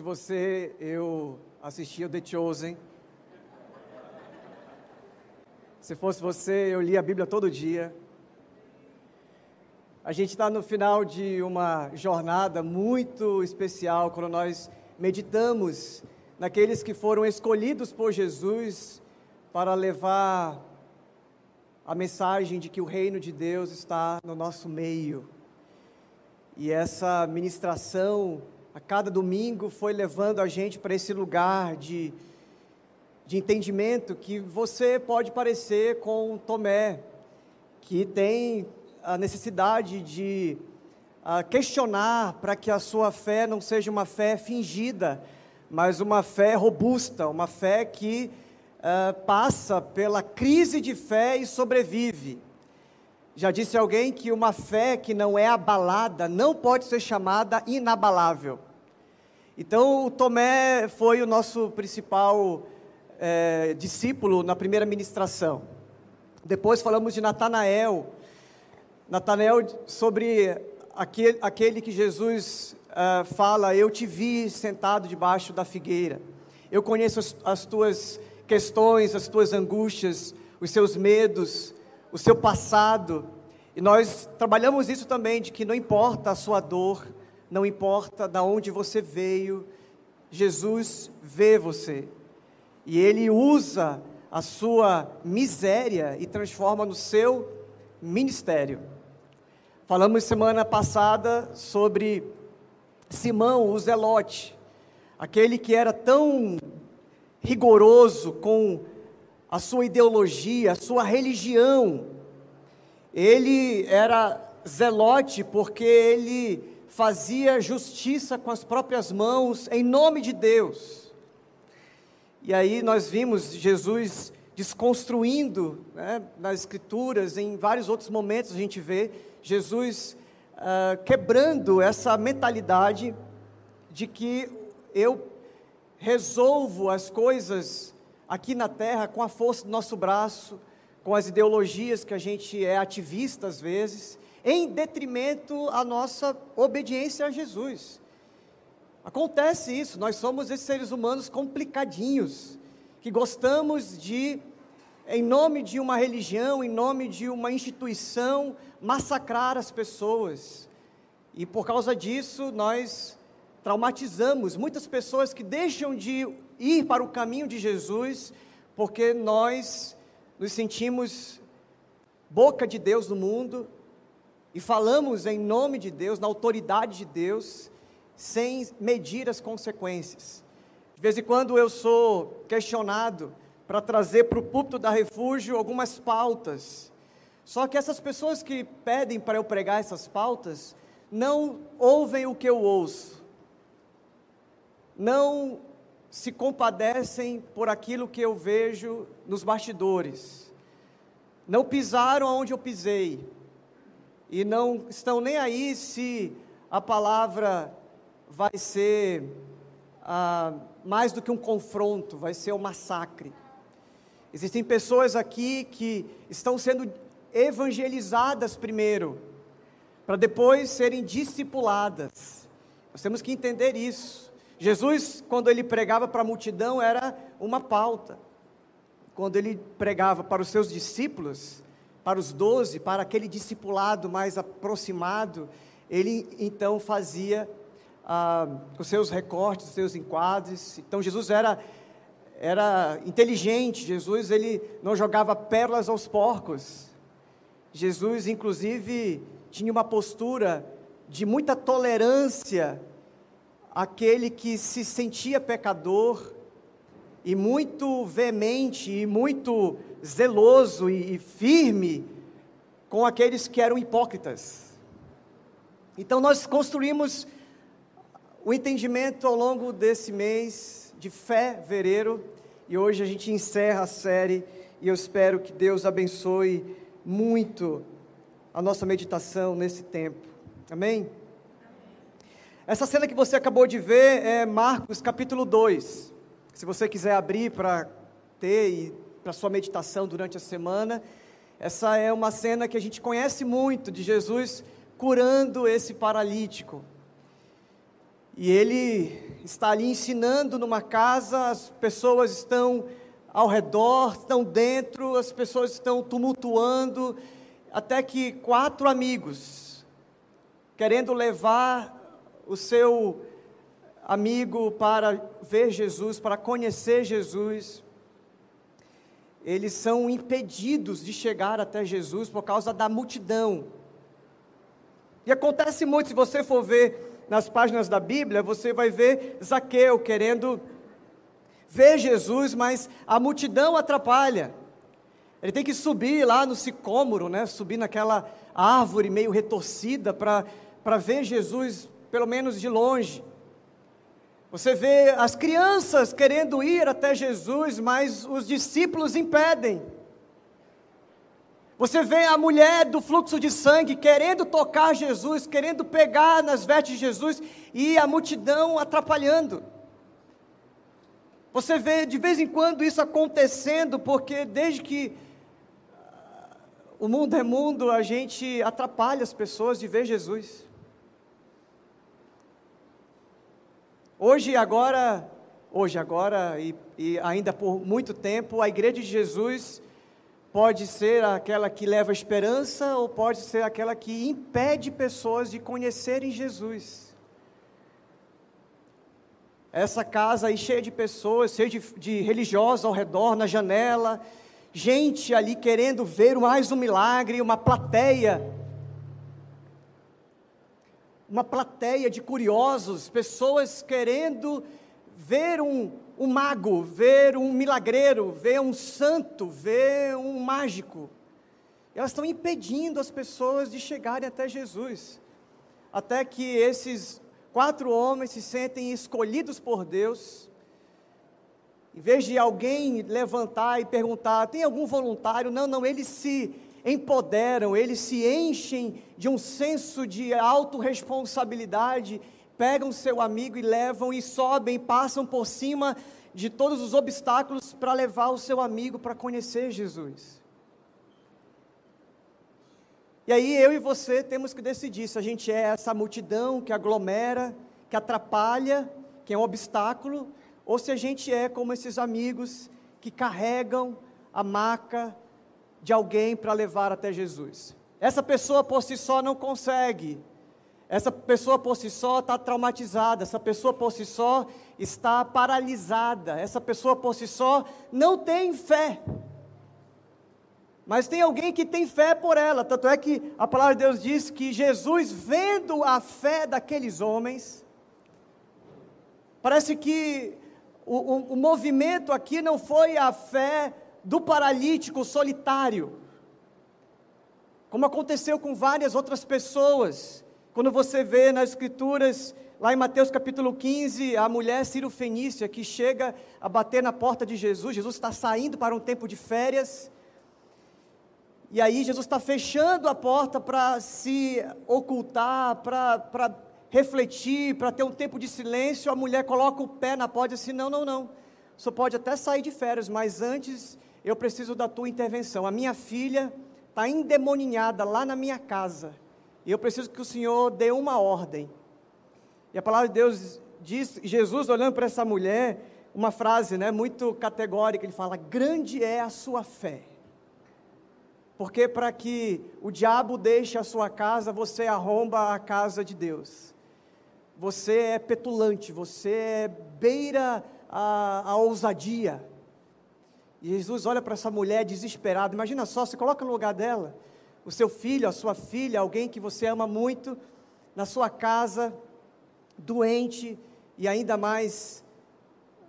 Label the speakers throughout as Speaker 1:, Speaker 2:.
Speaker 1: Se você, eu assisti o The Chosen. Se fosse você, eu lia a Bíblia todo dia. A gente está no final de uma jornada muito especial, quando nós meditamos naqueles que foram escolhidos por Jesus para levar a mensagem de que o reino de Deus está no nosso meio. E essa ministração a cada domingo foi levando a gente para esse lugar de, de entendimento que você pode parecer com Tomé, que tem a necessidade de a questionar para que a sua fé não seja uma fé fingida, mas uma fé robusta, uma fé que uh, passa pela crise de fé e sobrevive. Já disse alguém que uma fé que não é abalada não pode ser chamada inabalável. Então, o Tomé foi o nosso principal é, discípulo na primeira ministração. Depois falamos de Natanael. Natanael sobre aquele, aquele que Jesus uh, fala: Eu te vi sentado debaixo da figueira. Eu conheço as, as tuas questões, as tuas angústias, os seus medos, o seu passado. E nós trabalhamos isso também, de que não importa a sua dor, não importa de onde você veio, Jesus vê você. E Ele usa a sua miséria e transforma no seu ministério. Falamos semana passada sobre Simão, o Zelote, aquele que era tão rigoroso com a sua ideologia, a sua religião. Ele era zelote porque ele fazia justiça com as próprias mãos, em nome de Deus. E aí nós vimos Jesus desconstruindo né, nas Escrituras, em vários outros momentos a gente vê Jesus uh, quebrando essa mentalidade de que eu resolvo as coisas aqui na terra com a força do nosso braço, com as ideologias que a gente é ativista às vezes, em detrimento à nossa obediência a Jesus. Acontece isso, nós somos esses seres humanos complicadinhos, que gostamos de, em nome de uma religião, em nome de uma instituição, massacrar as pessoas. E por causa disso, nós traumatizamos muitas pessoas que deixam de ir para o caminho de Jesus, porque nós nos sentimos boca de Deus no mundo, e falamos em nome de Deus, na autoridade de Deus, sem medir as consequências. De vez em quando eu sou questionado para trazer para o púlpito da refúgio algumas pautas. Só que essas pessoas que pedem para eu pregar essas pautas não ouvem o que eu ouço, não se compadecem por aquilo que eu vejo nos bastidores, não pisaram onde eu pisei e não estão nem aí se a palavra vai ser ah, mais do que um confronto, vai ser um massacre. Existem pessoas aqui que estão sendo evangelizadas primeiro, para depois serem discipuladas. Nós temos que entender isso. Jesus, quando ele pregava para a multidão, era uma pauta. Quando ele pregava para os seus discípulos, para os doze, para aquele discipulado mais aproximado, ele então fazia ah, os seus recortes, os seus enquadres. Então Jesus era era inteligente. Jesus ele não jogava pérolas aos porcos. Jesus inclusive tinha uma postura de muita tolerância àquele que se sentia pecador e muito veemente e muito zeloso e, firme com aqueles que eram hipócritas. Então nós construímos o entendimento ao longo desse mês de fé vereiro e hoje a gente encerra a série e eu espero que Deus abençoe muito a nossa meditação nesse tempo. Amém? Essa cena que você acabou de ver é Marcos capítulo 2. Se você quiser abrir para ter e para sua meditação durante a semana. Essa é uma cena que a gente conhece muito de Jesus curando esse paralítico. E ele está ali ensinando numa casa, as pessoas estão ao redor, estão dentro, as pessoas estão tumultuando, até que quatro amigos, querendo levar o seu amigo para ver Jesus, para conhecer Jesus, eles são impedidos de chegar até Jesus por causa da multidão. E acontece muito, se você for ver nas páginas da Bíblia, você vai ver Zaqueu querendo ver Jesus, mas a multidão atrapalha. Ele tem que subir lá no sicômoro, né? subir naquela árvore meio retorcida para ver Jesus, pelo menos de longe. Você vê as crianças querendo ir até Jesus, mas os discípulos impedem. Você vê a mulher do fluxo de sangue querendo tocar Jesus, querendo pegar nas vestes de Jesus e a multidão atrapalhando. Você vê de vez em quando isso acontecendo, porque desde que ah, o mundo é mundo, a gente atrapalha as pessoas de ver Jesus. Hoje, agora, hoje, agora e, e ainda por muito tempo, a Igreja de Jesus pode ser aquela que leva esperança ou pode ser aquela que impede pessoas de conhecerem Jesus. Essa casa aí cheia de pessoas, cheia de, de religiosos ao redor, na janela, gente ali querendo ver mais um milagre, uma plateia. Uma plateia de curiosos, pessoas querendo ver um, um mago, ver um milagreiro, ver um santo, ver um mágico. Elas estão impedindo as pessoas de chegarem até Jesus. Até que esses Quatro homens se sentem escolhidos por Deus. Em vez de alguém levantar e perguntar, tem algum voluntário? Não, não, eles se empoderam, eles se enchem de um senso de autorresponsabilidade, pegam seu amigo e levam e sobem, passam por cima de todos os obstáculos para levar o seu amigo para conhecer Jesus. E aí eu e você temos que decidir se a gente é essa multidão que aglomera, que atrapalha, que é um obstáculo, ou se a gente é como esses amigos que carregam a maca de alguém para levar até Jesus. Essa pessoa por si só não consegue. Essa pessoa por si só está traumatizada, essa pessoa por si só está paralisada, essa pessoa por si só não tem fé. Mas tem alguém que tem fé por ela. Tanto é que a palavra de Deus diz que Jesus, vendo a fé daqueles homens, parece que o, o, o movimento aqui não foi a fé do paralítico solitário, como aconteceu com várias outras pessoas. Quando você vê nas Escrituras, lá em Mateus capítulo 15, a mulher Ciro Fenícia que chega a bater na porta de Jesus, Jesus está saindo para um tempo de férias, e aí Jesus está fechando a porta para se ocultar, para refletir, para ter um tempo de silêncio. A mulher coloca o pé na porta e diz assim: não, não, não. Você pode até sair de férias, mas antes eu preciso da tua intervenção. A minha filha está endemoninhada lá na minha casa. E eu preciso que o Senhor dê uma ordem. E a palavra de Deus diz, Jesus olhando para essa mulher, uma frase né, muito categórica, ele fala: grande é a sua fé. Porque para que o diabo deixe a sua casa, você arromba a casa de Deus. Você é petulante, você é beira a, a ousadia. E Jesus olha para essa mulher desesperada. Imagina só, se coloca no lugar dela. O seu filho, a sua filha, alguém que você ama muito, na sua casa, doente, e ainda mais,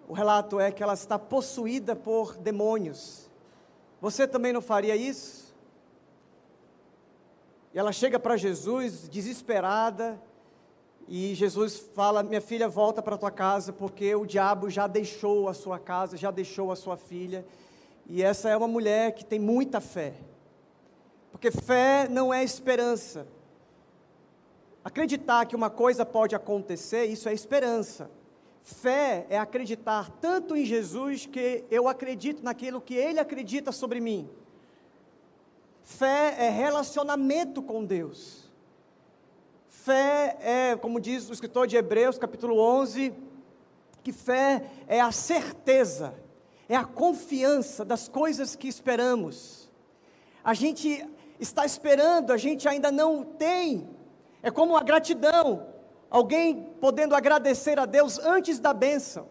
Speaker 1: o relato é que ela está possuída por demônios. Você também não faria isso? E ela chega para Jesus desesperada, e Jesus fala: Minha filha, volta para tua casa, porque o diabo já deixou a sua casa, já deixou a sua filha. E essa é uma mulher que tem muita fé, porque fé não é esperança. Acreditar que uma coisa pode acontecer, isso é esperança. Fé é acreditar tanto em Jesus que eu acredito naquilo que ele acredita sobre mim. Fé é relacionamento com Deus. Fé é, como diz o escritor de Hebreus, capítulo 11, que fé é a certeza, é a confiança das coisas que esperamos. A gente está esperando, a gente ainda não tem. É como a gratidão, alguém podendo agradecer a Deus antes da bênção.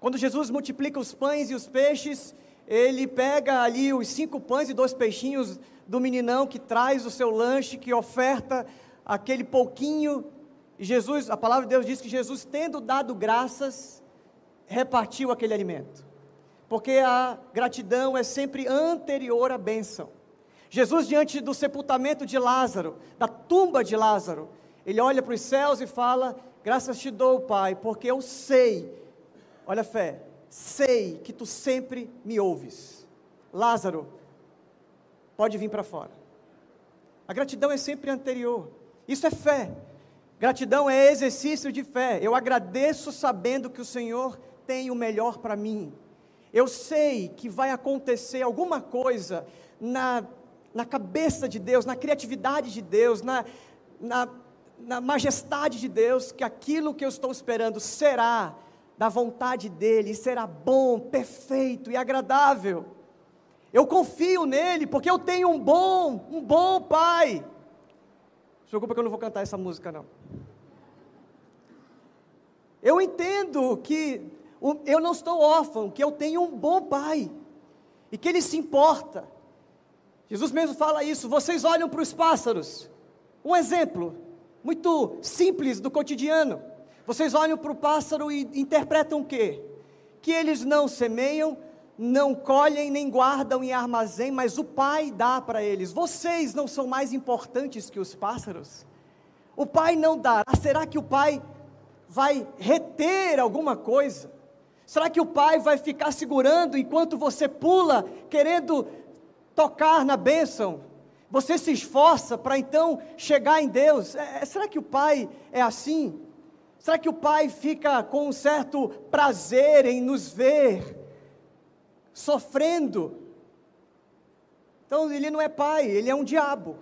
Speaker 1: Quando Jesus multiplica os pães e os peixes, ele pega ali os cinco pães e dois peixinhos do meninão que traz o seu lanche, que oferta aquele pouquinho. Jesus, a palavra de Deus diz que Jesus, tendo dado graças, repartiu aquele alimento. Porque a gratidão é sempre anterior à bênção. Jesus, diante do sepultamento de Lázaro, da tumba de Lázaro, ele olha para os céus e fala: Graças te dou, Pai, porque eu sei, olha a fé, sei que tu sempre me ouves. Lázaro, pode vir para fora. A gratidão é sempre anterior. Isso é fé. Gratidão é exercício de fé. Eu agradeço sabendo que o Senhor tem o melhor para mim. Eu sei que vai acontecer alguma coisa na, na cabeça de Deus, na criatividade de Deus, na, na, na majestade de Deus, que aquilo que eu estou esperando será da vontade dEle, será bom, perfeito e agradável. Eu confio nele, porque eu tenho um bom, um bom Pai. Preocupa que eu não vou cantar essa música, não. Eu entendo que eu não estou órfão, que eu tenho um bom pai e que ele se importa. Jesus mesmo fala isso. Vocês olham para os pássaros. Um exemplo muito simples do cotidiano. Vocês olham para o pássaro e interpretam o quê? Que eles não semeiam, não colhem nem guardam em armazém, mas o Pai dá para eles. Vocês não são mais importantes que os pássaros? O Pai não dará. Será que o Pai vai reter alguma coisa? Será que o pai vai ficar segurando enquanto você pula, querendo tocar na bênção? Você se esforça para então chegar em Deus. É, é, será que o pai é assim? Será que o pai fica com um certo prazer em nos ver sofrendo? Então ele não é pai, ele é um diabo.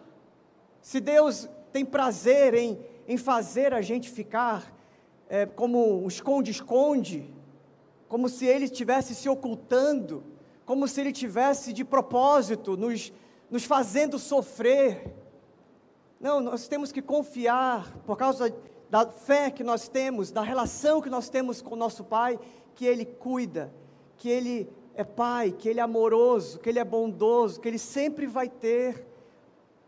Speaker 1: Se Deus tem prazer em, em fazer a gente ficar é, como um esconde-esconde, como se ele estivesse se ocultando, como se ele tivesse de propósito nos, nos fazendo sofrer. Não, nós temos que confiar, por causa da fé que nós temos, da relação que nós temos com nosso Pai, que Ele cuida, que Ele é Pai, que Ele é amoroso, que Ele é bondoso, que Ele sempre vai ter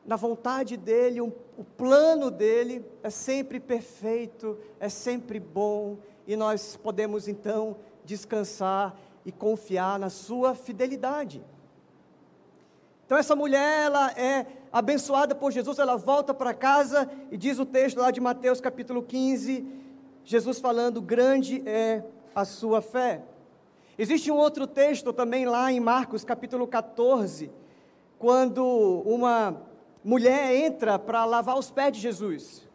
Speaker 1: na vontade dEle, um, o plano dEle é sempre perfeito, é sempre bom, e nós podemos então descansar e confiar na sua fidelidade. Então essa mulher, ela é abençoada por Jesus, ela volta para casa e diz o texto lá de Mateus capítulo 15, Jesus falando: "Grande é a sua fé". Existe um outro texto também lá em Marcos capítulo 14, quando uma mulher entra para lavar os pés de Jesus.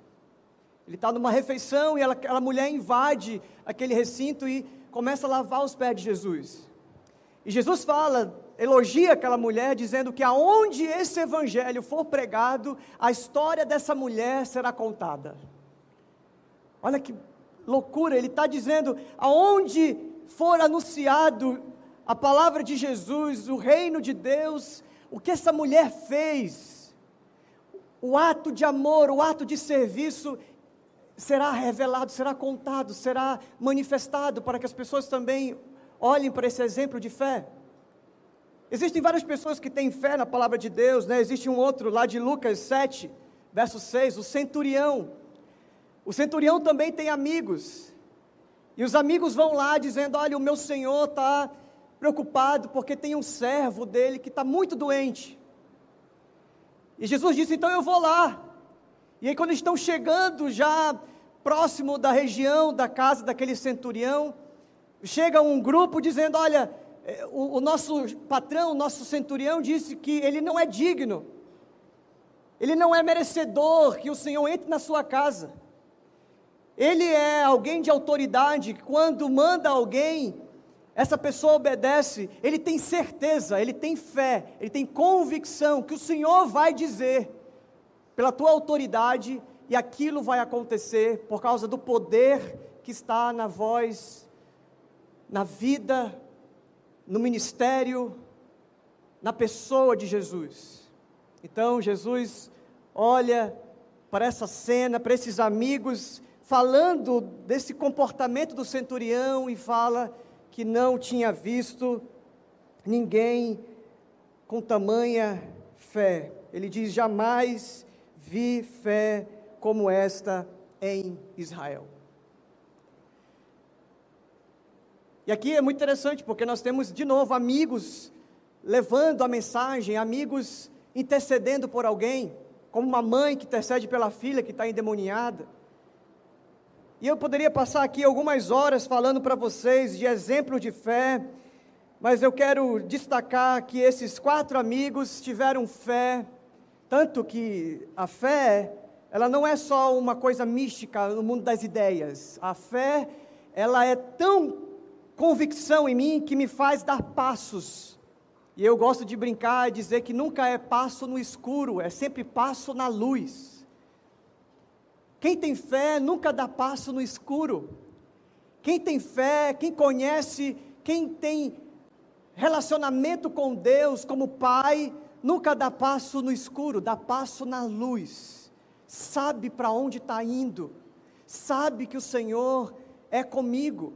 Speaker 1: Ele está numa refeição e ela, aquela mulher invade aquele recinto e começa a lavar os pés de Jesus. E Jesus fala, elogia aquela mulher, dizendo que aonde esse evangelho for pregado, a história dessa mulher será contada. Olha que loucura, ele está dizendo, aonde for anunciado a palavra de Jesus, o reino de Deus, o que essa mulher fez, o ato de amor, o ato de serviço, será revelado, será contado, será manifestado para que as pessoas também olhem para esse exemplo de fé. Existem várias pessoas que têm fé na palavra de Deus, né? Existe um outro lá de Lucas 7, verso 6, o centurião. O centurião também tem amigos. E os amigos vão lá dizendo: Olha, o meu senhor está preocupado porque tem um servo dele que está muito doente. E Jesus disse: Então eu vou lá. E aí, quando estão chegando já próximo da região da casa daquele centurião, chega um grupo dizendo: Olha, eh, o, o nosso patrão, o nosso centurião, disse que ele não é digno, ele não é merecedor que o Senhor entre na sua casa. Ele é alguém de autoridade, quando manda alguém, essa pessoa obedece, ele tem certeza, ele tem fé, ele tem convicção que o Senhor vai dizer pela tua autoridade, e aquilo vai acontecer por causa do poder que está na voz na vida, no ministério, na pessoa de Jesus. Então, Jesus olha para essa cena, para esses amigos, falando desse comportamento do centurião e fala que não tinha visto ninguém com tamanha fé. Ele diz: jamais vi fé como esta em Israel. E aqui é muito interessante, porque nós temos de novo amigos levando a mensagem, amigos intercedendo por alguém, como uma mãe que intercede pela filha que está endemoniada. E eu poderia passar aqui algumas horas falando para vocês de exemplo de fé, mas eu quero destacar que esses quatro amigos tiveram fé, tanto que a fé, ela não é só uma coisa mística no mundo das ideias. A fé, ela é tão convicção em mim que me faz dar passos. E eu gosto de brincar e dizer que nunca é passo no escuro, é sempre passo na luz. Quem tem fé nunca dá passo no escuro. Quem tem fé, quem conhece, quem tem relacionamento com Deus como Pai, nunca dá passo no escuro, dá passo na luz. Sabe para onde está indo, sabe que o Senhor é comigo.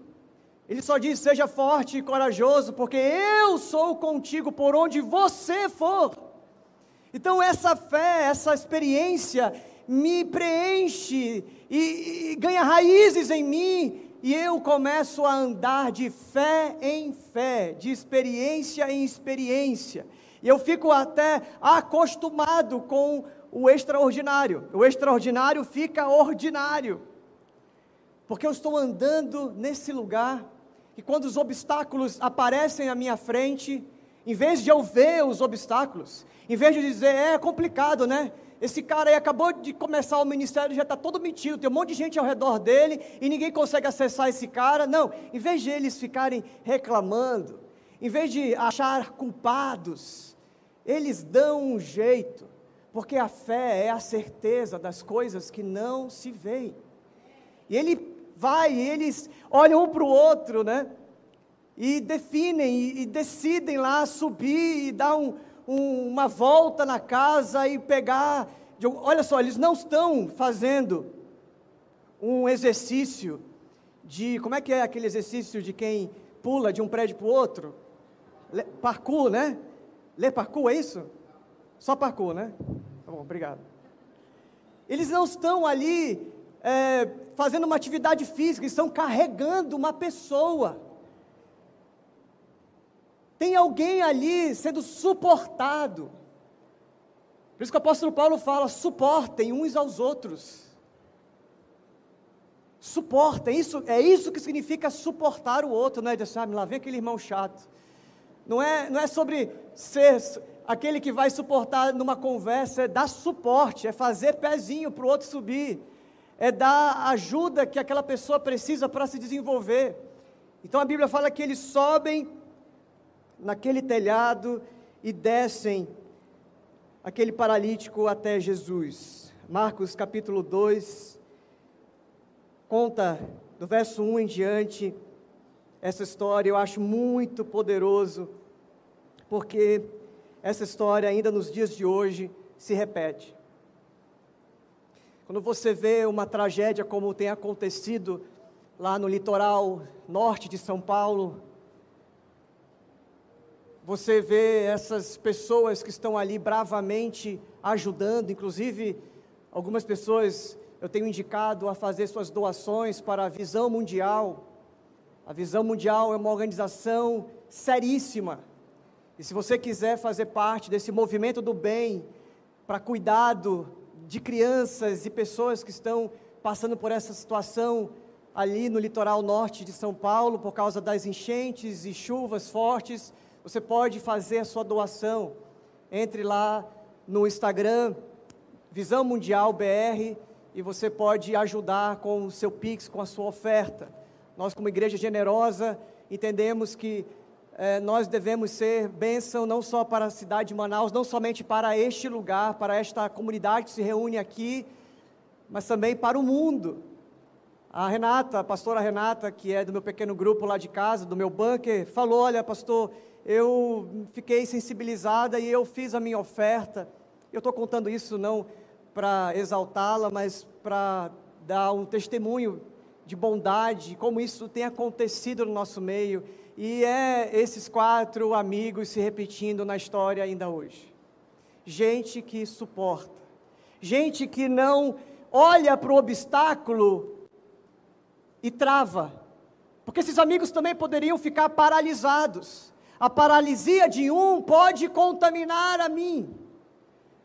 Speaker 1: Ele só diz: seja forte e corajoso, porque eu sou contigo por onde você for. Então, essa fé, essa experiência me preenche e, e ganha raízes em mim, e eu começo a andar de fé em fé, de experiência em experiência. E eu fico até acostumado com o extraordinário. O extraordinário fica ordinário. Porque eu estou andando nesse lugar que quando os obstáculos aparecem à minha frente, em vez de eu ver os obstáculos, em vez de dizer, é complicado, né? Esse cara aí acabou de começar o ministério, já está todo metido, tem um monte de gente ao redor dele e ninguém consegue acessar esse cara. Não, em vez de eles ficarem reclamando, em vez de achar culpados, eles dão um jeito, porque a fé é a certeza das coisas que não se veem. E ele vai, e eles olham um para o outro, né? E definem e, e decidem lá subir e dar um, um, uma volta na casa e pegar. Olha só, eles não estão fazendo um exercício de. Como é que é aquele exercício de quem pula de um prédio para o outro? Le, parkour, né? Lê parkour, é isso? Só parkour, né? Tá bom, obrigado. Eles não estão ali é, fazendo uma atividade física, estão carregando uma pessoa. Tem alguém ali sendo suportado. Por isso que o apóstolo Paulo fala: suportem uns aos outros. Suportem, isso, é isso que significa suportar o outro, não é? Dizer, sabe, lá vem aquele irmão chato. Não é, não é sobre ser aquele que vai suportar numa conversa, é dar suporte, é fazer pezinho para o outro subir é dar ajuda que aquela pessoa precisa para se desenvolver. Então a Bíblia fala que eles sobem naquele telhado e descem aquele paralítico até Jesus. Marcos capítulo 2 conta do verso 1 em diante essa história, eu acho muito poderoso, porque essa história ainda nos dias de hoje se repete. Quando você vê uma tragédia como tem acontecido lá no litoral norte de São Paulo, você vê essas pessoas que estão ali bravamente ajudando, inclusive algumas pessoas eu tenho indicado a fazer suas doações para a Visão Mundial. A Visão Mundial é uma organização seríssima. E se você quiser fazer parte desse movimento do bem, para cuidado de crianças e pessoas que estão passando por essa situação ali no litoral norte de São Paulo por causa das enchentes e chuvas fortes, você pode fazer a sua doação. Entre lá no Instagram, Visão Mundial BR, e você pode ajudar com o seu Pix, com a sua oferta. Nós, como igreja generosa, entendemos que é, nós devemos ser bênção não só para a cidade de Manaus, não somente para este lugar, para esta comunidade que se reúne aqui, mas também para o mundo. A Renata, a pastora Renata, que é do meu pequeno grupo lá de casa, do meu bunker, falou: Olha, pastor, eu fiquei sensibilizada e eu fiz a minha oferta. Eu estou contando isso não para exaltá-la, mas para dar um testemunho de bondade, como isso tem acontecido no nosso meio. E é esses quatro amigos se repetindo na história ainda hoje. Gente que suporta, gente que não olha para o obstáculo e trava. Porque esses amigos também poderiam ficar paralisados. A paralisia de um pode contaminar a mim.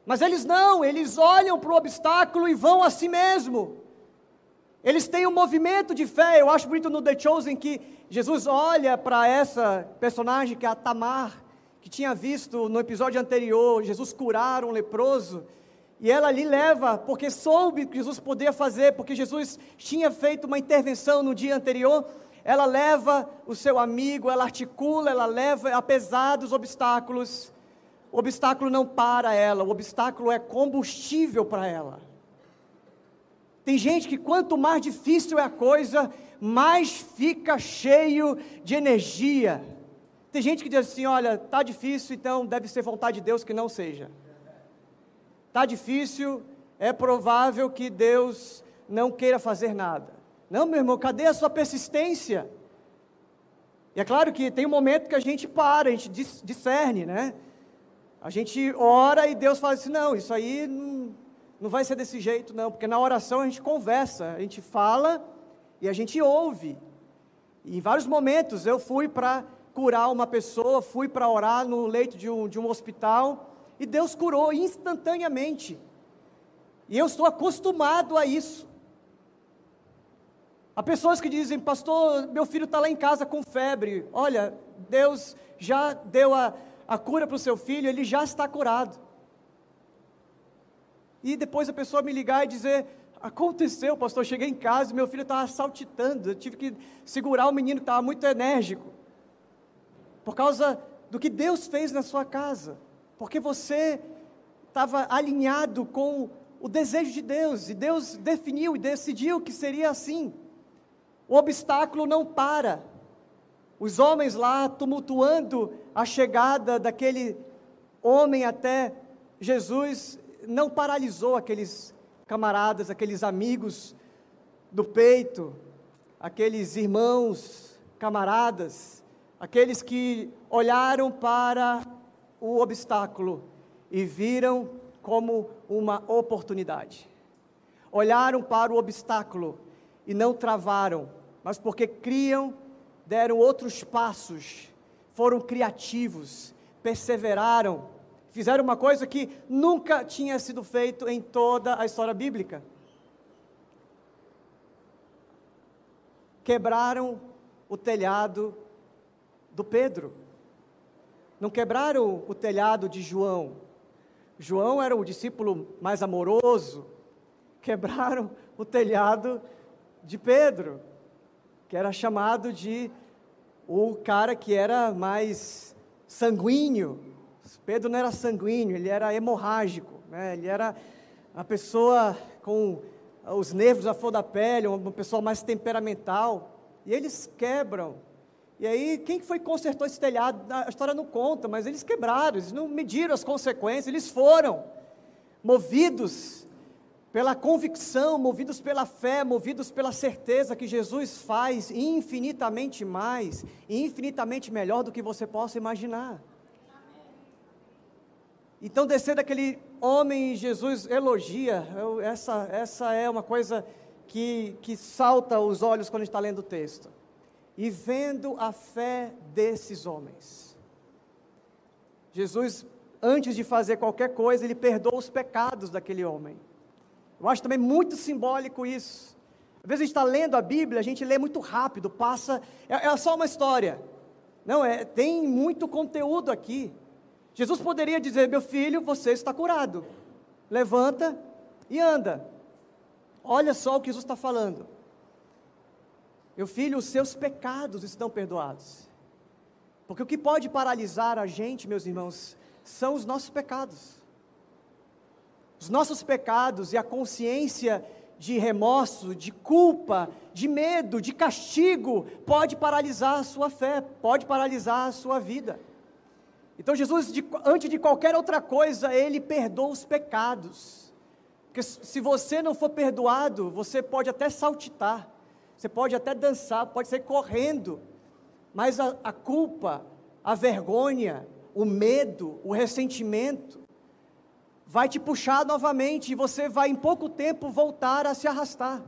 Speaker 1: Mas eles não, eles olham para o obstáculo e vão a si mesmo. Eles têm um movimento de fé. Eu acho bonito no The Chosen que Jesus olha para essa personagem que é a Tamar, que tinha visto no episódio anterior Jesus curar um leproso. E ela ali leva, porque soube que Jesus podia fazer, porque Jesus tinha feito uma intervenção no dia anterior. Ela leva o seu amigo, ela articula, ela leva, apesar dos obstáculos. O obstáculo não para ela, o obstáculo é combustível para ela. Tem gente que quanto mais difícil é a coisa, mais fica cheio de energia. Tem gente que diz assim: olha, tá difícil, então deve ser vontade de Deus que não seja. Está difícil, é provável que Deus não queira fazer nada. Não, meu irmão, cadê a sua persistência? E é claro que tem um momento que a gente para, a gente discerne, né? A gente ora e Deus fala assim: não, isso aí não, não vai ser desse jeito, não, porque na oração a gente conversa, a gente fala e a gente ouve. E em vários momentos eu fui para curar uma pessoa, fui para orar no leito de um, de um hospital e Deus curou instantaneamente. E eu estou acostumado a isso. Há pessoas que dizem, pastor, meu filho está lá em casa com febre. Olha, Deus já deu a, a cura para o seu filho, ele já está curado. E depois a pessoa me ligar e dizer, aconteceu, pastor, cheguei em casa e meu filho estava saltitando, eu tive que segurar o menino que estava muito enérgico. Por causa do que Deus fez na sua casa porque você estava alinhado com o desejo de Deus, e Deus definiu e decidiu que seria assim. O obstáculo não para. Os homens lá tumultuando a chegada daquele homem até Jesus não paralisou aqueles camaradas, aqueles amigos do peito, aqueles irmãos, camaradas, aqueles que olharam para o obstáculo e viram como uma oportunidade. Olharam para o obstáculo e não travaram, mas porque criam, deram outros passos, foram criativos, perseveraram, fizeram uma coisa que nunca tinha sido feito em toda a história bíblica. Quebraram o telhado do Pedro não quebraram o telhado de João. João era o discípulo mais amoroso. Quebraram o telhado de Pedro, que era chamado de o cara que era mais sanguíneo. Pedro não era sanguíneo, ele era hemorrágico, né? ele era uma pessoa com os nervos à flor da pele, uma pessoa mais temperamental. E eles quebram e aí, quem foi que consertou esse telhado? A história não conta, mas eles quebraram, eles não mediram as consequências, eles foram movidos pela convicção, movidos pela fé, movidos pela certeza que Jesus faz infinitamente mais infinitamente melhor do que você possa imaginar. Então, descer daquele homem, Jesus elogia, eu, essa, essa é uma coisa que, que salta os olhos quando a gente está lendo o texto e vendo a fé desses homens. Jesus, antes de fazer qualquer coisa, ele perdoa os pecados daquele homem. Eu acho também muito simbólico isso. Às vezes a gente está lendo a Bíblia, a gente lê muito rápido, passa, é, é só uma história. Não, é, tem muito conteúdo aqui. Jesus poderia dizer: Meu filho, você está curado. Levanta e anda. Olha só o que Jesus está falando. Meu filho, os seus pecados estão perdoados. Porque o que pode paralisar a gente, meus irmãos, são os nossos pecados. Os nossos pecados e a consciência de remorso, de culpa, de medo, de castigo, pode paralisar a sua fé, pode paralisar a sua vida. Então, Jesus, de, antes de qualquer outra coisa, ele perdoa os pecados. Porque se você não for perdoado, você pode até saltitar, você pode até dançar, pode sair correndo, mas a, a culpa, a vergonha, o medo, o ressentimento, vai te puxar novamente e você vai em pouco tempo voltar a se arrastar.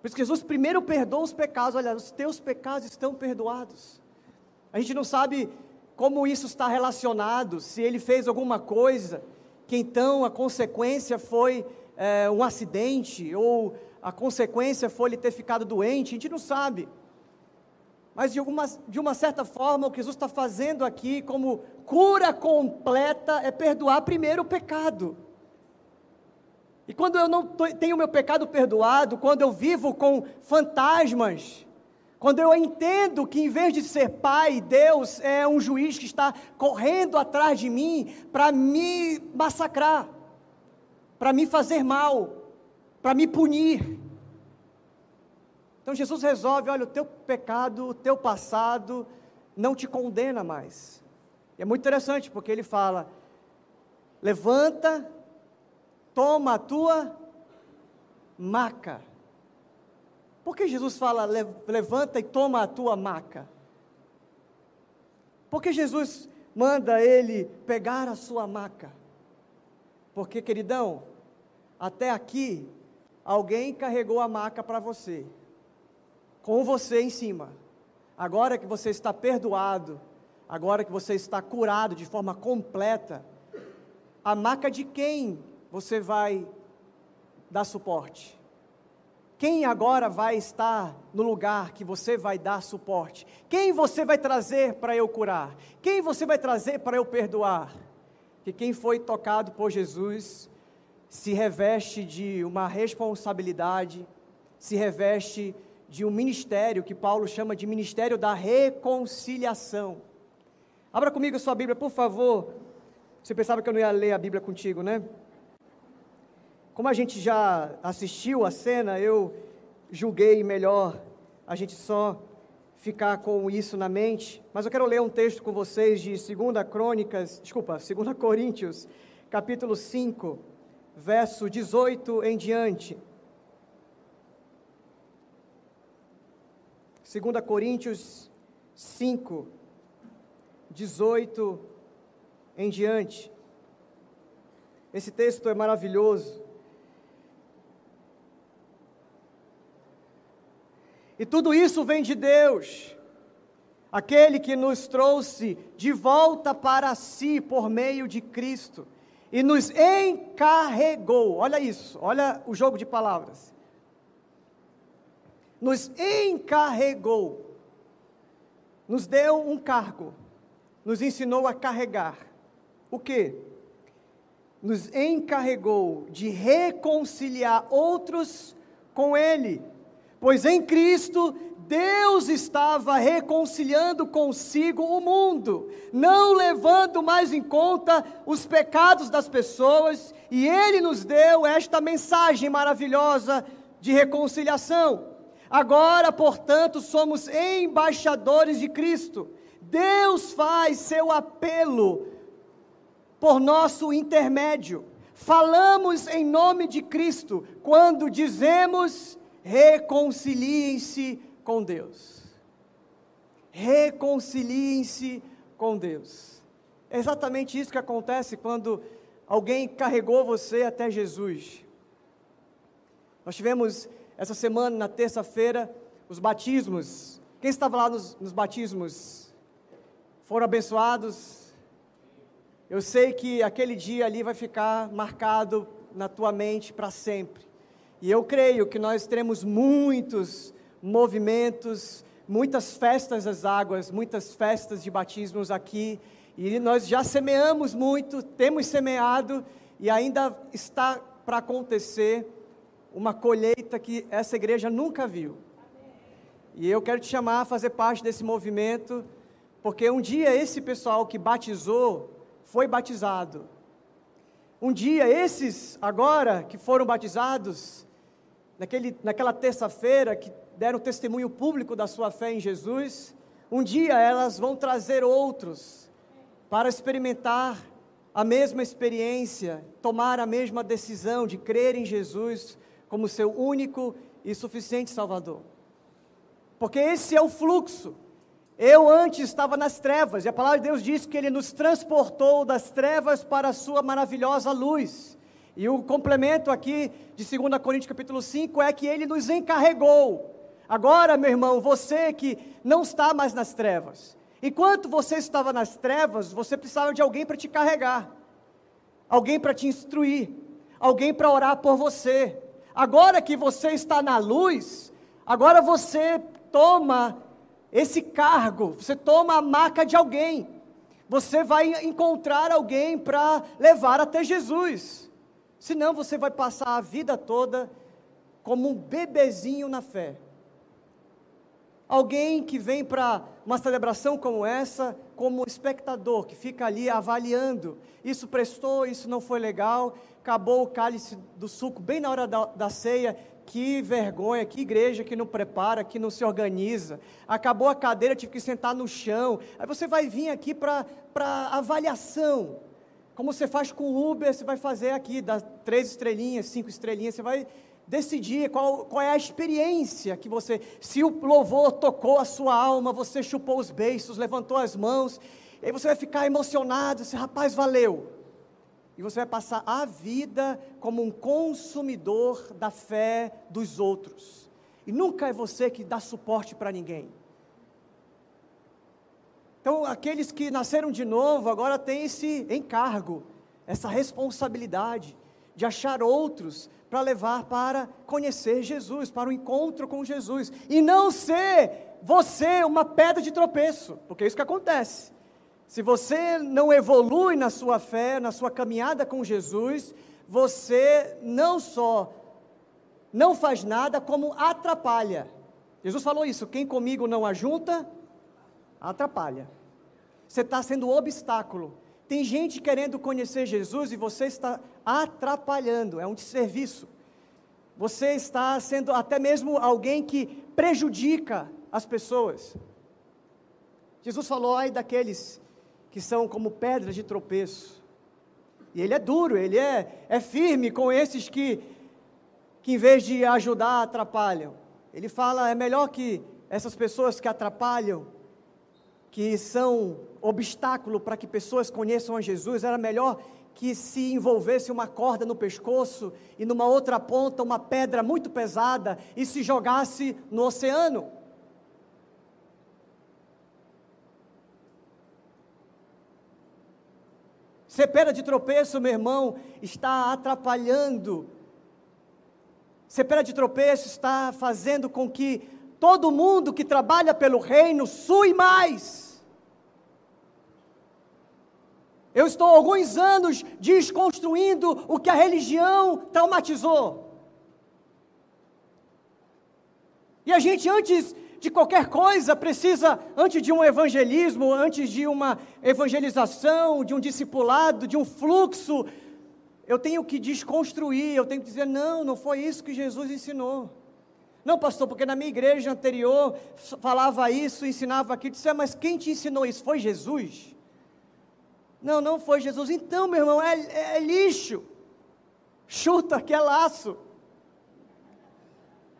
Speaker 1: Por isso que Jesus primeiro perdoa os pecados, olha, os teus pecados estão perdoados. A gente não sabe como isso está relacionado, se ele fez alguma coisa, que então a consequência foi é, um acidente, ou a consequência foi ele ter ficado doente, a gente não sabe. Mas de, alguma, de uma certa forma, o que Jesus está fazendo aqui, como cura completa, é perdoar primeiro o pecado. E quando eu não tenho meu pecado perdoado, quando eu vivo com fantasmas, quando eu entendo que em vez de ser pai, Deus é um juiz que está correndo atrás de mim para me massacrar, para me fazer mal, para me punir. Então Jesus resolve: olha, o teu pecado, o teu passado não te condena mais. E é muito interessante porque ele fala: levanta, toma a tua maca. Por que Jesus fala, levanta e toma a tua maca? Por que Jesus manda ele pegar a sua maca? Porque, queridão, até aqui, alguém carregou a maca para você, com você em cima. Agora que você está perdoado, agora que você está curado de forma completa, a maca de quem você vai dar suporte? Quem agora vai estar no lugar que você vai dar suporte? Quem você vai trazer para eu curar? Quem você vai trazer para eu perdoar? Que quem foi tocado por Jesus se reveste de uma responsabilidade, se reveste de um ministério que Paulo chama de ministério da reconciliação. Abra comigo sua Bíblia, por favor. Você pensava que eu não ia ler a Bíblia contigo, né? Como a gente já assistiu a cena, eu julguei melhor a gente só ficar com isso na mente, mas eu quero ler um texto com vocês de 2 Crônicas, desculpa, 2 Coríntios, capítulo 5, verso 18 em diante. 2 Coríntios 5, 18 em diante. Esse texto é maravilhoso. E tudo isso vem de Deus, aquele que nos trouxe de volta para si por meio de Cristo e nos encarregou. Olha isso, olha o jogo de palavras. Nos encarregou, nos deu um cargo, nos ensinou a carregar. O que? Nos encarregou de reconciliar outros com Ele Pois em Cristo, Deus estava reconciliando consigo o mundo, não levando mais em conta os pecados das pessoas, e Ele nos deu esta mensagem maravilhosa de reconciliação. Agora, portanto, somos embaixadores de Cristo. Deus faz seu apelo por nosso intermédio. Falamos em nome de Cristo quando dizemos reconciliem-se com Deus. Reconciliem-se com Deus. É exatamente isso que acontece quando alguém carregou você até Jesus. Nós tivemos essa semana, na terça-feira, os batismos. Quem estava lá nos, nos batismos? Foram abençoados? Eu sei que aquele dia ali vai ficar marcado na tua mente para sempre. E eu creio que nós teremos muitos movimentos, muitas festas das águas, muitas festas de batismos aqui, e nós já semeamos muito, temos semeado, e ainda está para acontecer uma colheita que essa igreja nunca viu. E eu quero te chamar a fazer parte desse movimento, porque um dia esse pessoal que batizou foi batizado. Um dia, esses agora que foram batizados, naquele, naquela terça-feira, que deram testemunho público da sua fé em Jesus, um dia elas vão trazer outros para experimentar a mesma experiência, tomar a mesma decisão de crer em Jesus como seu único e suficiente Salvador. Porque esse é o fluxo. Eu antes estava nas trevas, e a palavra de Deus diz que Ele nos transportou das trevas para a Sua maravilhosa luz. E o complemento aqui de 2 Coríntios capítulo 5 é que Ele nos encarregou. Agora, meu irmão, você que não está mais nas trevas, enquanto você estava nas trevas, você precisava de alguém para te carregar, alguém para te instruir, alguém para orar por você. Agora que você está na luz, agora você toma esse cargo, você toma a marca de alguém. Você vai encontrar alguém para levar até Jesus. Senão você vai passar a vida toda como um bebezinho na fé. Alguém que vem para uma celebração como essa, como espectador, que fica ali avaliando. Isso prestou, isso não foi legal, acabou o cálice do suco bem na hora da, da ceia, que vergonha, que igreja que não prepara, que não se organiza. Acabou a cadeira, tive que sentar no chão. Aí você vai vir aqui para avaliação. Como você faz com o Uber, você vai fazer aqui, das três estrelinhas, cinco estrelinhas, você vai decidir qual, qual é a experiência que você. Se o louvor tocou a sua alma, você chupou os beiços, levantou as mãos, e aí você vai ficar emocionado, você, rapaz, valeu e você vai passar a vida como um consumidor da fé dos outros. E nunca é você que dá suporte para ninguém. Então, aqueles que nasceram de novo agora têm esse encargo, essa responsabilidade de achar outros para levar para conhecer Jesus, para o encontro com Jesus. E não ser você uma pedra de tropeço, porque é isso que acontece. Se você não evolui na sua fé, na sua caminhada com Jesus, você não só não faz nada, como atrapalha. Jesus falou isso: quem comigo não ajunta, atrapalha. Você está sendo obstáculo. Tem gente querendo conhecer Jesus e você está atrapalhando, é um desserviço. Você está sendo até mesmo alguém que prejudica as pessoas. Jesus falou, ai daqueles que são como pedras de tropeço. E ele é duro, ele é, é firme com esses que, que, em vez de ajudar, atrapalham. Ele fala: é melhor que essas pessoas que atrapalham, que são obstáculo para que pessoas conheçam a Jesus, era melhor que se envolvesse uma corda no pescoço e numa outra ponta uma pedra muito pesada e se jogasse no oceano. Ser pedra de tropeço, meu irmão, está atrapalhando. Ser pedra de tropeço está fazendo com que todo mundo que trabalha pelo reino sue mais. Eu estou há alguns anos desconstruindo o que a religião traumatizou. E a gente antes de qualquer coisa, precisa, antes de um evangelismo, antes de uma evangelização, de um discipulado, de um fluxo, eu tenho que desconstruir, eu tenho que dizer: não, não foi isso que Jesus ensinou. Não, pastor, porque na minha igreja anterior falava isso, ensinava aquilo. Disse, mas quem te ensinou isso? Foi Jesus? Não, não foi Jesus. Então, meu irmão, é, é, é lixo. Chuta que é laço.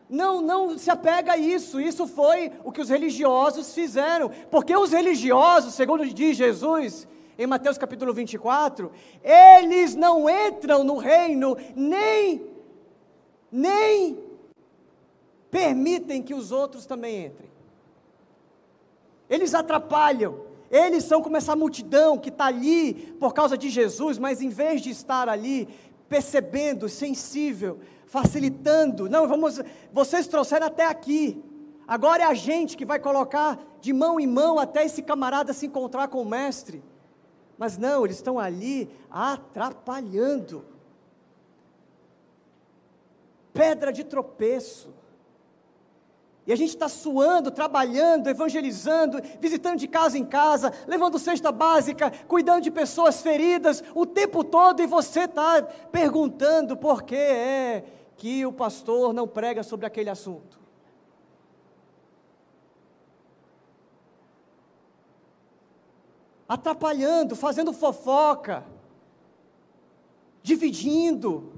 Speaker 1: Não, não se apega a isso. Isso foi o que os religiosos fizeram. Porque os religiosos, segundo diz Jesus, em Mateus capítulo 24, eles não entram no reino nem nem permitem que os outros também entrem. Eles atrapalham. Eles são como essa multidão que está ali por causa de Jesus, mas em vez de estar ali percebendo, sensível, facilitando. Não, vamos, vocês trouxeram até aqui. Agora é a gente que vai colocar de mão em mão até esse camarada se encontrar com o mestre. Mas não, eles estão ali atrapalhando. Pedra de tropeço. E a gente está suando, trabalhando, evangelizando, visitando de casa em casa, levando cesta básica, cuidando de pessoas feridas o tempo todo, e você está perguntando por que é que o pastor não prega sobre aquele assunto. Atrapalhando, fazendo fofoca, dividindo,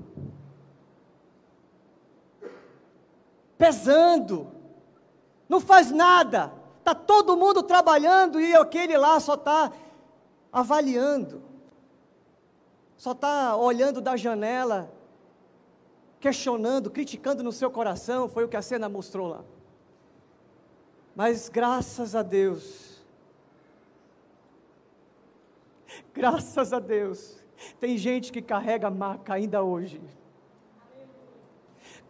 Speaker 1: pesando não faz nada, está todo mundo trabalhando e aquele lá só está avaliando, só está olhando da janela, questionando, criticando no seu coração, foi o que a cena mostrou lá. Mas graças a Deus, graças a Deus, tem gente que carrega maca ainda hoje.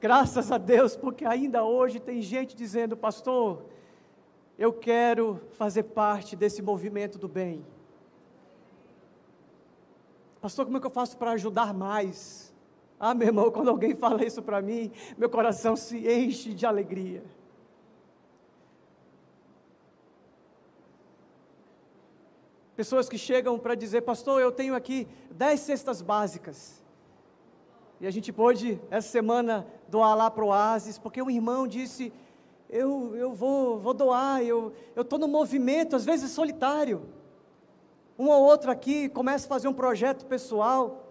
Speaker 1: Graças a Deus, porque ainda hoje tem gente dizendo, pastor, eu quero fazer parte desse movimento do bem. Pastor, como é que eu faço para ajudar mais? Ah, meu irmão, quando alguém fala isso para mim, meu coração se enche de alegria. Pessoas que chegam para dizer, pastor, eu tenho aqui dez cestas básicas. E a gente pôde, essa semana, doar lá para o Oasis, porque um irmão disse: Eu, eu vou, vou doar, eu estou no movimento, às vezes solitário. Um ou outro aqui começa a fazer um projeto pessoal,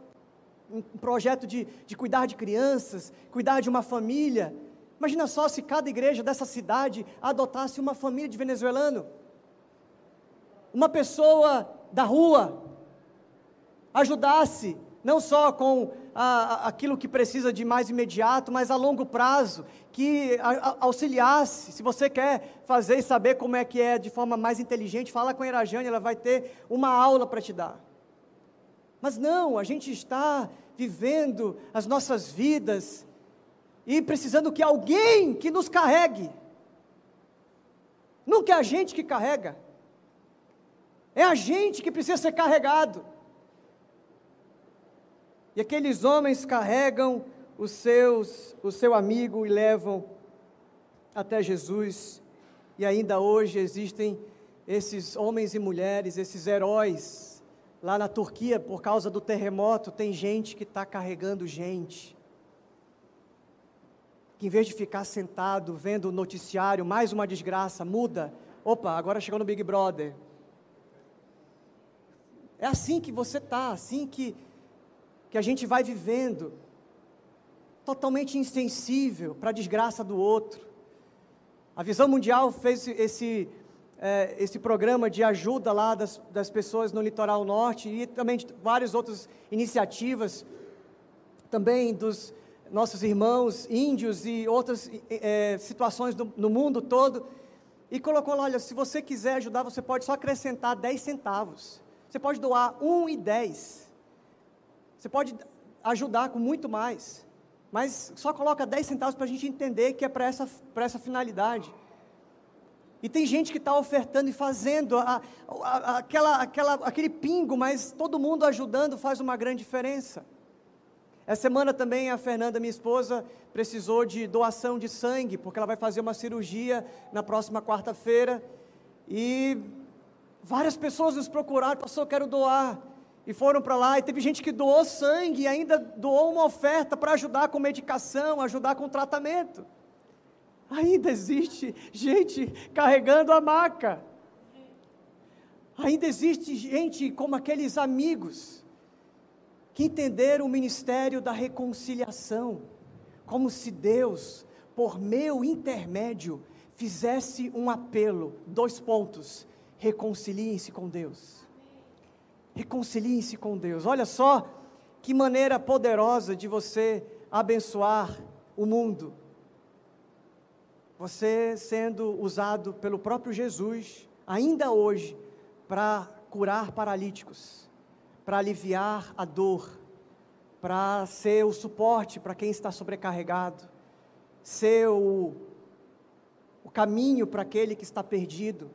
Speaker 1: um projeto de, de cuidar de crianças, cuidar de uma família. Imagina só se cada igreja dessa cidade adotasse uma família de venezuelano. Uma pessoa da rua ajudasse, não só com a, aquilo que precisa de mais imediato, mas a longo prazo, que a, a, auxiliasse. Se você quer fazer e saber como é que é de forma mais inteligente, fala com a Irajane, ela vai ter uma aula para te dar. Mas não, a gente está vivendo as nossas vidas e precisando que alguém que nos carregue. Nunca é a gente que carrega. É a gente que precisa ser carregado. E aqueles homens carregam os seus, o seu amigo e levam até Jesus. E ainda hoje existem esses homens e mulheres, esses heróis. Lá na Turquia, por causa do terremoto, tem gente que está carregando gente. Que em vez de ficar sentado vendo o noticiário, mais uma desgraça, muda. Opa, agora chegou no Big Brother. É assim que você está, assim que que a gente vai vivendo, totalmente insensível para a desgraça do outro. A Visão Mundial fez esse, é, esse programa de ajuda lá das, das pessoas no litoral norte e também várias outras iniciativas, também dos nossos irmãos índios e outras é, situações do, no mundo todo. E colocou lá: olha, se você quiser ajudar, você pode só acrescentar 10 centavos. Você pode doar 1 e 10. Você pode ajudar com muito mais, mas só coloca 10 centavos para a gente entender que é para essa, essa finalidade. E tem gente que está ofertando e fazendo a, a, aquela, aquela, aquele pingo, mas todo mundo ajudando faz uma grande diferença. Essa semana também a Fernanda, minha esposa, precisou de doação de sangue, porque ela vai fazer uma cirurgia na próxima quarta-feira. E várias pessoas nos procuraram, pastor, eu quero doar e foram para lá, e teve gente que doou sangue e ainda doou uma oferta para ajudar com medicação, ajudar com tratamento. Ainda existe gente carregando a maca. Ainda existe gente como aqueles amigos que entenderam o ministério da reconciliação, como se Deus, por meu intermédio, fizesse um apelo, dois pontos: reconciliem-se com Deus. Reconciliem-se com Deus. Olha só que maneira poderosa de você abençoar o mundo. Você sendo usado pelo próprio Jesus, ainda hoje, para curar paralíticos, para aliviar a dor, para ser o suporte para quem está sobrecarregado, ser o, o caminho para aquele que está perdido,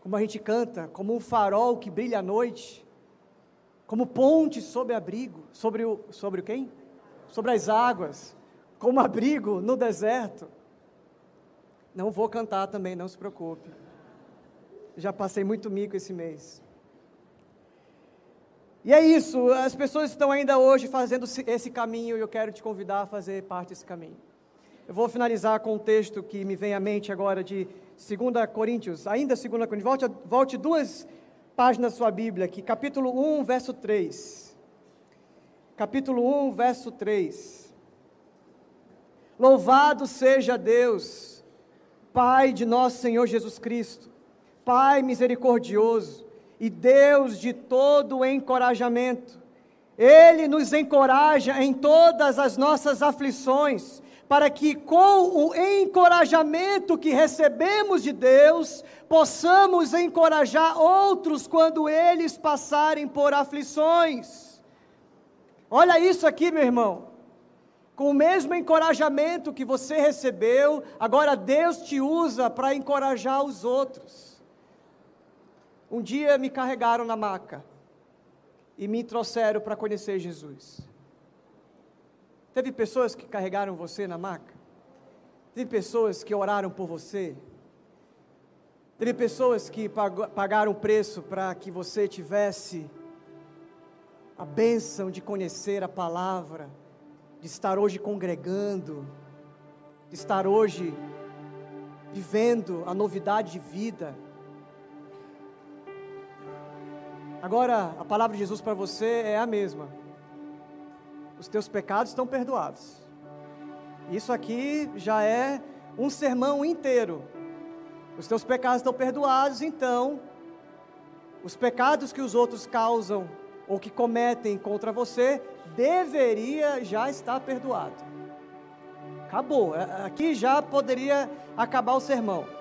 Speaker 1: como a gente canta, como um farol que brilha à noite como ponte sobre abrigo, sobre o, sobre o quem? Sobre as águas, como abrigo no deserto. Não vou cantar também, não se preocupe. Já passei muito mico esse mês. E é isso, as pessoas estão ainda hoje fazendo esse caminho e eu quero te convidar a fazer parte desse caminho. Eu vou finalizar com um texto que me vem à mente agora de 2 Coríntios, ainda 2 Coríntios, volte, volte duas páginas da sua Bíblia aqui, capítulo 1, verso 3. Capítulo 1, verso 3. Louvado seja Deus, Pai de nosso Senhor Jesus Cristo, Pai misericordioso, e Deus de todo encorajamento. Ele nos encoraja em todas as nossas aflições, para que com o encorajamento que recebemos de Deus, possamos encorajar outros quando eles passarem por aflições. Olha isso aqui, meu irmão. Com o mesmo encorajamento que você recebeu, agora Deus te usa para encorajar os outros. Um dia me carregaram na maca e me trouxeram para conhecer Jesus. Teve pessoas que carregaram você na maca? Teve pessoas que oraram por você? Teve pessoas que pagaram preço para que você tivesse a bênção de conhecer a palavra, de estar hoje congregando, de estar hoje vivendo a novidade de vida. Agora, a palavra de Jesus para você é a mesma. Os teus pecados estão perdoados. Isso aqui já é um sermão inteiro. Os teus pecados estão perdoados, então, os pecados que os outros causam ou que cometem contra você, deveria já estar perdoado. Acabou. Aqui já poderia acabar o sermão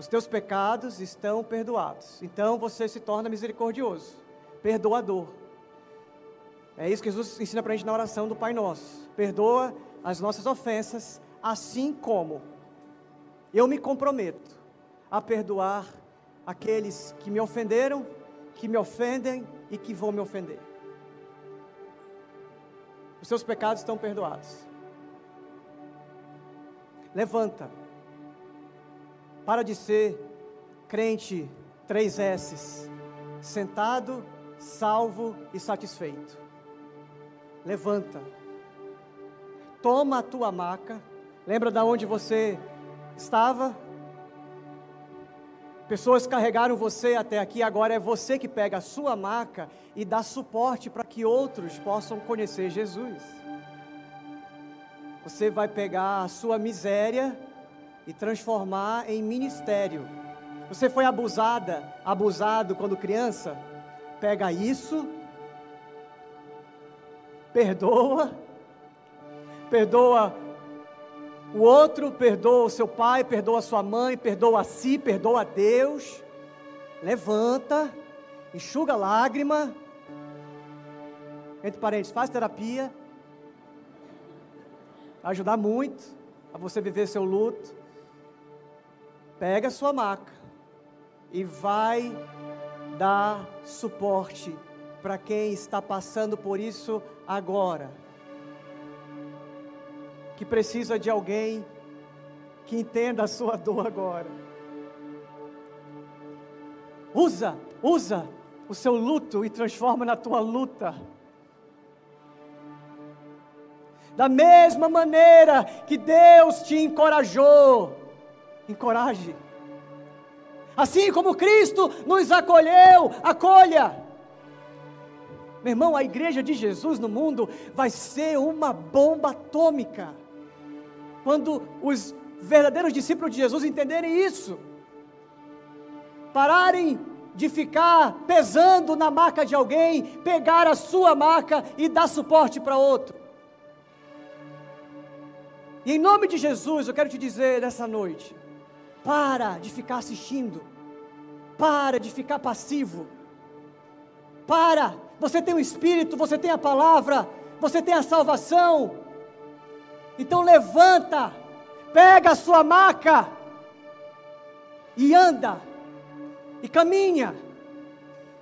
Speaker 1: os teus pecados estão perdoados. Então você se torna misericordioso, perdoador. É isso que Jesus ensina para a gente na oração do Pai Nosso. Perdoa as nossas ofensas, assim como eu me comprometo a perdoar aqueles que me ofenderam, que me ofendem e que vão me ofender. Os seus pecados estão perdoados. Levanta para de ser crente três S's, sentado, salvo e satisfeito. Levanta. Toma a tua maca. Lembra da onde você estava? Pessoas carregaram você até aqui, agora é você que pega a sua maca e dá suporte para que outros possam conhecer Jesus. Você vai pegar a sua miséria e transformar em ministério. Você foi abusada, abusado quando criança? Pega isso, perdoa, perdoa o outro, perdoa o seu pai, perdoa a sua mãe, perdoa a si, perdoa a Deus. Levanta, enxuga a lágrima. Entre parênteses, faz terapia. Vai ajudar muito a você viver seu luto pega a sua maca e vai dar suporte para quem está passando por isso agora. Que precisa de alguém que entenda a sua dor agora. Usa, usa o seu luto e transforma na tua luta. Da mesma maneira que Deus te encorajou encoraje. Assim como Cristo nos acolheu, acolha. Meu irmão, a igreja de Jesus no mundo vai ser uma bomba atômica. Quando os verdadeiros discípulos de Jesus entenderem isso, pararem de ficar pesando na marca de alguém, pegar a sua marca e dar suporte para outro. E em nome de Jesus, eu quero te dizer nessa noite: para de ficar assistindo. Para de ficar passivo. Para. Você tem o Espírito, você tem a palavra, você tem a salvação. Então levanta, pega a sua maca e anda, e caminha.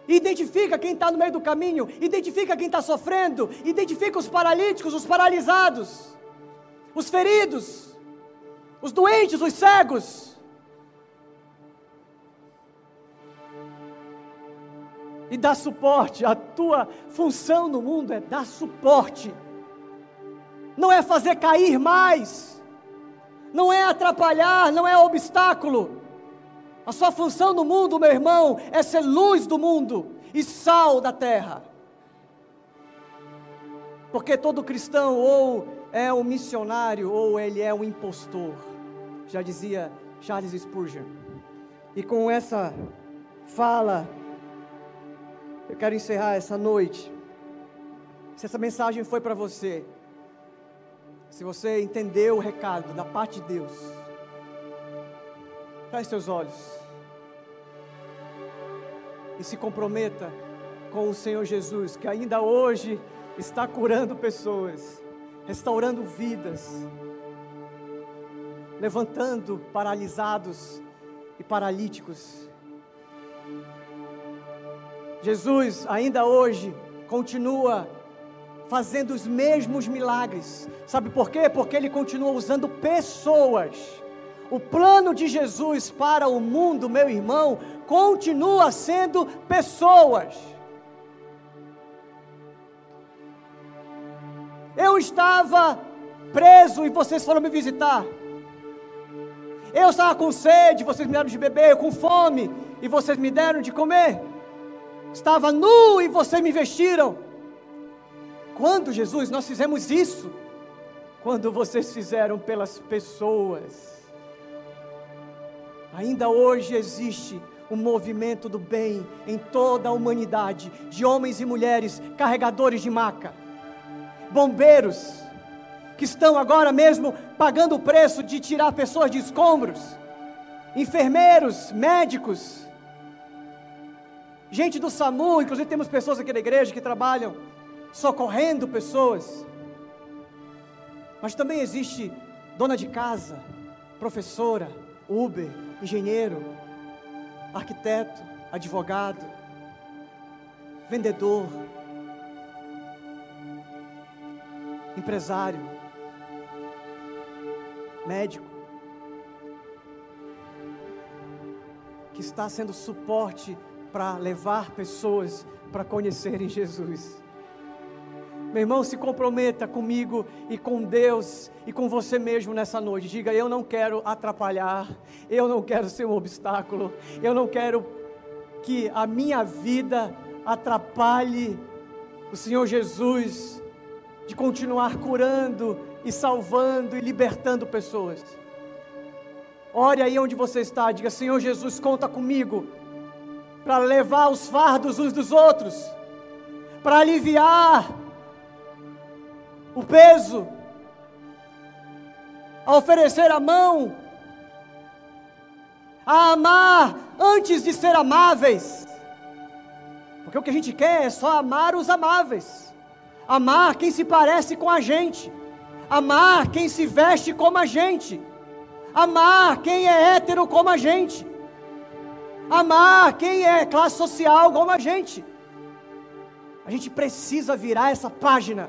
Speaker 1: Identifica quem está no meio do caminho, identifica quem está sofrendo, identifica os paralíticos, os paralisados, os feridos os doentes, os cegos. E dar suporte, a tua função no mundo é dar suporte, não é fazer cair mais, não é atrapalhar, não é obstáculo. A sua função no mundo, meu irmão, é ser luz do mundo e sal da terra. Porque todo cristão ou é um missionário ou ele é um impostor, já dizia Charles Spurgeon. E com essa fala, eu quero encerrar essa noite. Se essa mensagem foi para você, se você entendeu o recado da parte de Deus, feche seus olhos e se comprometa com o Senhor Jesus, que ainda hoje está curando pessoas, restaurando vidas, levantando paralisados e paralíticos. Jesus ainda hoje continua fazendo os mesmos milagres. Sabe por quê? Porque ele continua usando pessoas. O plano de Jesus para o mundo, meu irmão, continua sendo pessoas. Eu estava preso e vocês foram me visitar. Eu estava com sede, vocês me deram de beber, com fome e vocês me deram de comer. Estava nu e vocês me vestiram. Quando, Jesus, nós fizemos isso? Quando vocês fizeram pelas pessoas. Ainda hoje existe um movimento do bem em toda a humanidade, de homens e mulheres carregadores de maca bombeiros, que estão agora mesmo pagando o preço de tirar pessoas de escombros, enfermeiros, médicos, gente do SAMU, inclusive temos pessoas aqui da igreja que trabalham socorrendo pessoas, mas também existe dona de casa, professora, Uber, engenheiro, arquiteto, advogado, vendedor, empresário, médico, que está sendo suporte para levar pessoas para conhecerem Jesus. Meu irmão, se comprometa comigo e com Deus e com você mesmo nessa noite. Diga: Eu não quero atrapalhar, eu não quero ser um obstáculo, eu não quero que a minha vida atrapalhe o Senhor Jesus de continuar curando e salvando e libertando pessoas. Ore aí onde você está, diga: Senhor Jesus, conta comigo para levar os fardos uns dos outros, para aliviar o peso, a oferecer a mão, a amar antes de ser amáveis, porque o que a gente quer é só amar os amáveis amar quem se parece com a gente, amar quem se veste como a gente, amar quem é hétero como a gente, amar quem é classe social como a gente. A gente precisa virar essa página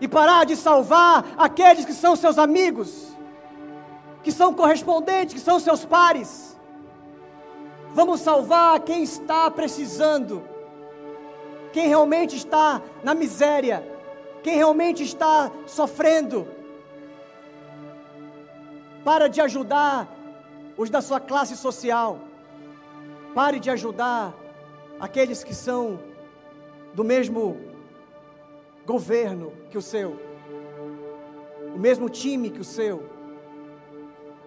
Speaker 1: e parar de salvar aqueles que são seus amigos, que são correspondentes, que são seus pares. Vamos salvar quem está precisando quem realmente está na miséria, quem realmente está sofrendo. Para de ajudar os da sua classe social. Pare de ajudar aqueles que são do mesmo governo que o seu, o mesmo time que o seu,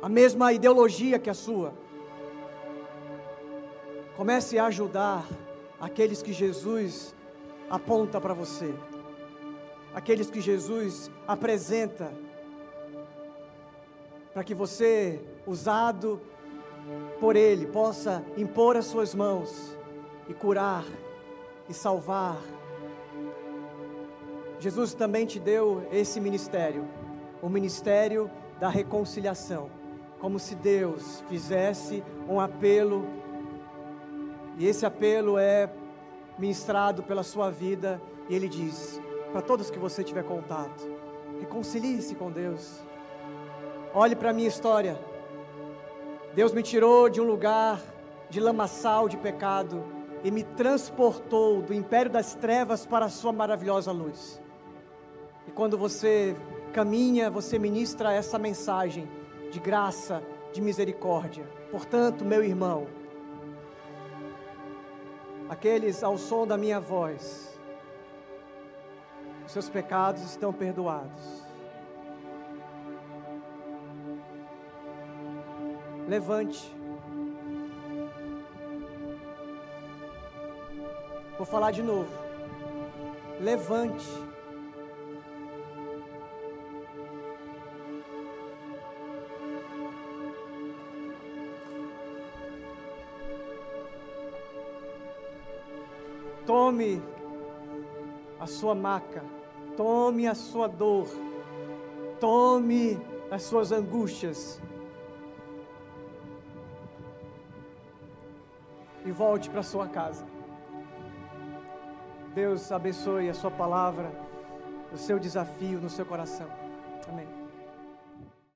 Speaker 1: a mesma ideologia que a sua. Comece a ajudar aqueles que Jesus aponta para você, aqueles que Jesus apresenta, para que você, usado por Ele, possa impor as suas mãos e curar e salvar. Jesus também te deu esse ministério, o ministério da reconciliação, como se Deus fizesse um apelo e esse apelo é ministrado pela sua vida, e ele diz: para todos que você tiver contato, reconcilie-se com Deus. Olhe para a minha história. Deus me tirou de um lugar de lamaçal de pecado e me transportou do império das trevas para a sua maravilhosa luz. E quando você caminha, você ministra essa mensagem de graça, de misericórdia. Portanto, meu irmão, aqueles ao som da minha voz, seus pecados estão perdoados. Levante. Vou falar de novo. Levante. Tome a sua maca, tome a sua dor, tome as suas angústias volte para sua casa. Deus abençoe a sua palavra, o seu desafio no seu coração. Amém.